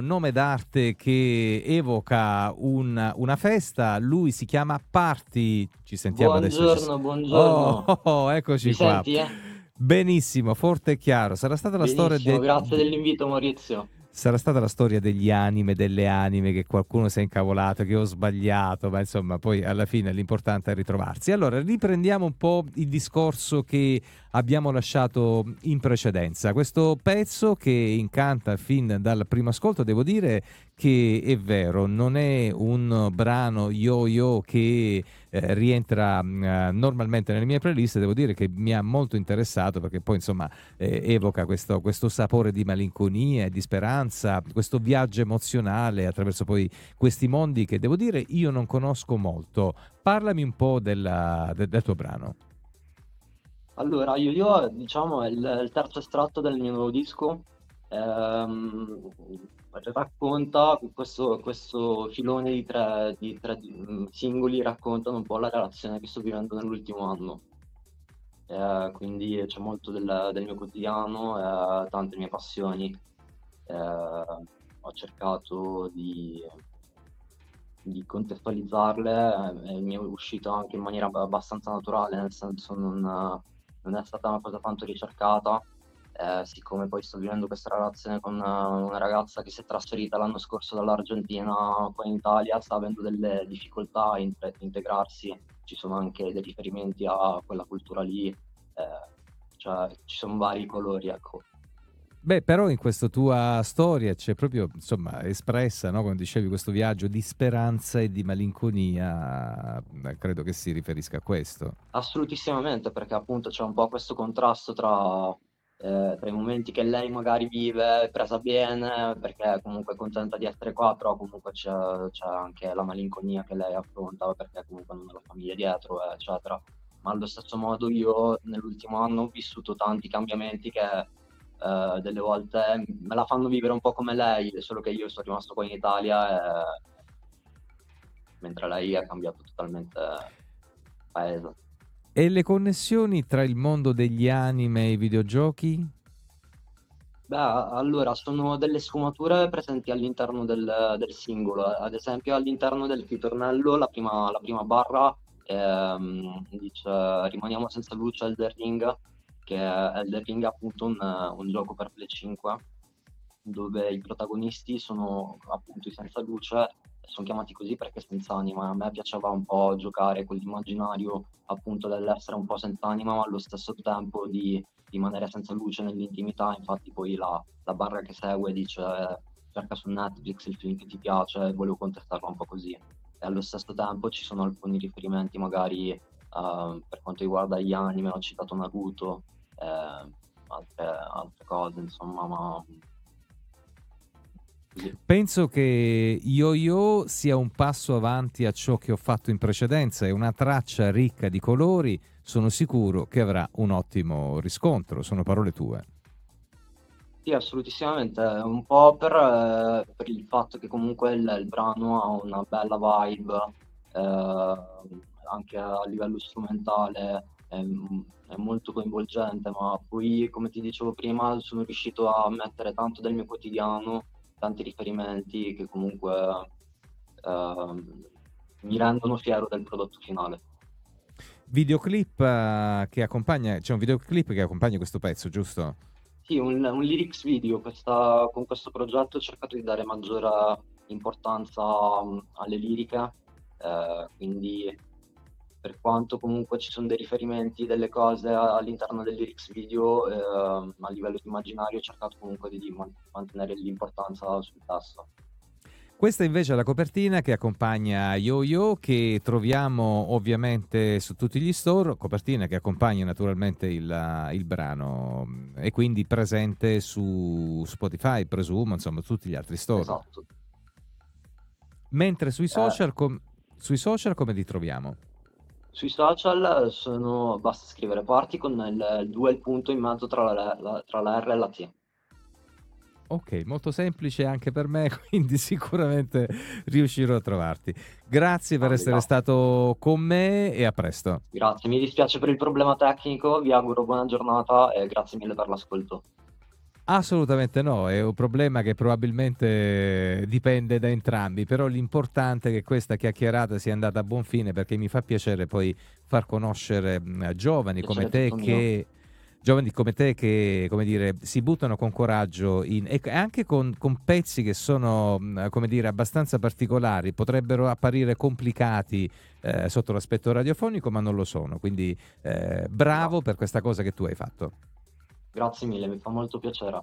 nome d'arte che evoca un- una festa, lui si chiama Party, ci sentiamo adesso. ci- Buongiorno, buongiorno. Oh, eccoci Mi qua. senti, eh? Benissimo, forte e chiaro. Sarà stata la storia Benissimo, de- grazie dell'invito Maurizio. Sarà stata la storia degli anime, delle anime, che qualcuno si è incavolato, che ho sbagliato, ma insomma, poi alla fine l'importante è ritrovarsi. Allora, riprendiamo un po' il discorso che abbiamo lasciato in precedenza. Questo pezzo che incanta fin dal primo ascolto, devo dire che è vero, non è un brano yo-yo che eh, rientra mh, eh, normalmente nelle mie playlist, devo dire che mi ha molto interessato perché poi insomma eh, evoca questo, questo sapore di malinconia e di speranza, questo viaggio emozionale attraverso poi questi mondi che devo dire io non conosco molto. Parlami un po' della- del, del tuo brano. Allora, io diciamo è il, il terzo estratto del mio nuovo disco. Ehm, racconta questo, questo filone di tre, di tre, mm, singoli, raccontano un po' la relazione che sto vivendo nell'ultimo anno. Eh, quindi c'è molto del, del mio quotidiano, eh, tante mie passioni. Eh, ho cercato di, di contestualizzarle eh, e mi è uscito anche in maniera ab- abbastanza naturale, nel senso non, non è stata una cosa tanto ricercata, eh, siccome poi sto vivendo questa relazione con eh, una ragazza che si è trasferita l'anno scorso dall'Argentina qua in Italia, sta avendo delle difficoltà a intre- integrarsi, ci sono anche dei riferimenti a quella cultura lì, eh, cioè ci sono vari colori, ecco. Beh, però in questa tua storia c'è proprio, insomma, espressa, no? Come dicevi, questo viaggio di speranza e di malinconia, eh, credo che si riferisca a questo. Assolutissimamente, perché appunto c'è un po' questo contrasto tra, eh, tra i momenti che lei magari vive presa bene, perché comunque è contenta di essere qua, però comunque c'è, c'è anche la malinconia che lei affronta, perché comunque non ha la famiglia dietro, eccetera. Ma allo stesso modo io nell'ultimo anno ho vissuto tanti cambiamenti che eh, delle volte me la fanno vivere un po' come lei, solo che io sono rimasto qua in Italia e... mentre lei ha cambiato totalmente paese. E le connessioni tra il mondo degli anime e i videogiochi? Beh, allora sono delle sfumature presenti all'interno del, del singolo, ad esempio all'interno del ritornello la prima, la prima barra ehm, dice rimaniamo senza luce Elden Ring, che è Elden Ring è appunto un, un gioco per Play 5 dove i protagonisti sono appunto i senza luce, sono chiamati così perché senza anima. A me piaceva un po' giocare con l'immaginario appunto dell'essere un po' senza anima, ma allo stesso tempo di rimanere senza luce nell'intimità. Infatti, poi la, la barra che segue dice cerca su Netflix il film che ti piace, e volevo contestarla un po' così. E allo stesso tempo ci sono alcuni riferimenti, magari eh, per quanto riguarda gli anime, ho citato Naruto, eh, altre, altre cose, insomma, ma. Penso che Yo-Yo sia un passo avanti a ciò che ho fatto in precedenza, è una traccia ricca di colori, sono sicuro che avrà un ottimo riscontro, sono parole tue. Sì, assolutissimamente, un po' per, eh, per il fatto che comunque il, il brano ha una bella vibe, eh, anche a livello strumentale, è, è molto coinvolgente, ma poi, come ti dicevo prima, sono riuscito a mettere tanto del mio quotidiano, tanti riferimenti che comunque ehm, mi rendono fiero del prodotto finale. Videoclip eh, che accompagna, c'è un videoclip che accompagna questo pezzo, giusto? Sì, un, un lyrics video, questa- con questo progetto ho cercato di dare maggiore importanza alle liriche, eh, quindi per quanto comunque ci sono dei riferimenti, delle cose all'interno del lyrics video, ehm, a livello di immaginario ho cercato comunque di man- mantenere l'importanza sul testo. Questa invece è la copertina che accompagna Yo-Yo, che troviamo ovviamente su tutti gli store, copertina che accompagna naturalmente il, il brano e quindi presente su Spotify, presumo, insomma, tutti gli altri store. Esatto. Mentre sui Eh, social, com- sui social come li troviamo? Sui social sono, basta scrivere parti con il 2 il punto in mezzo tra la, la- tra la R e la T. Ok, molto semplice anche per me, quindi sicuramente riuscirò a trovarti. Grazie per Ah, essere grazie. stato con me e a presto. Grazie, mi dispiace per il problema tecnico, vi auguro buona giornata e grazie mille per l'ascolto. Assolutamente no, è un problema che probabilmente dipende da entrambi, però l'importante è che questa chiacchierata sia andata a buon fine perché mi fa piacere poi far conoscere mh, giovani come Piacere è te che giovani come te che come dire, si buttano con coraggio in, e anche con, con pezzi che sono mh, come dire, abbastanza particolari, potrebbero apparire complicati eh, sotto l'aspetto radiofonico, ma non lo sono. Quindi eh, bravo No, per questa cosa che tu hai fatto. Grazie mille, mi fa molto piacere.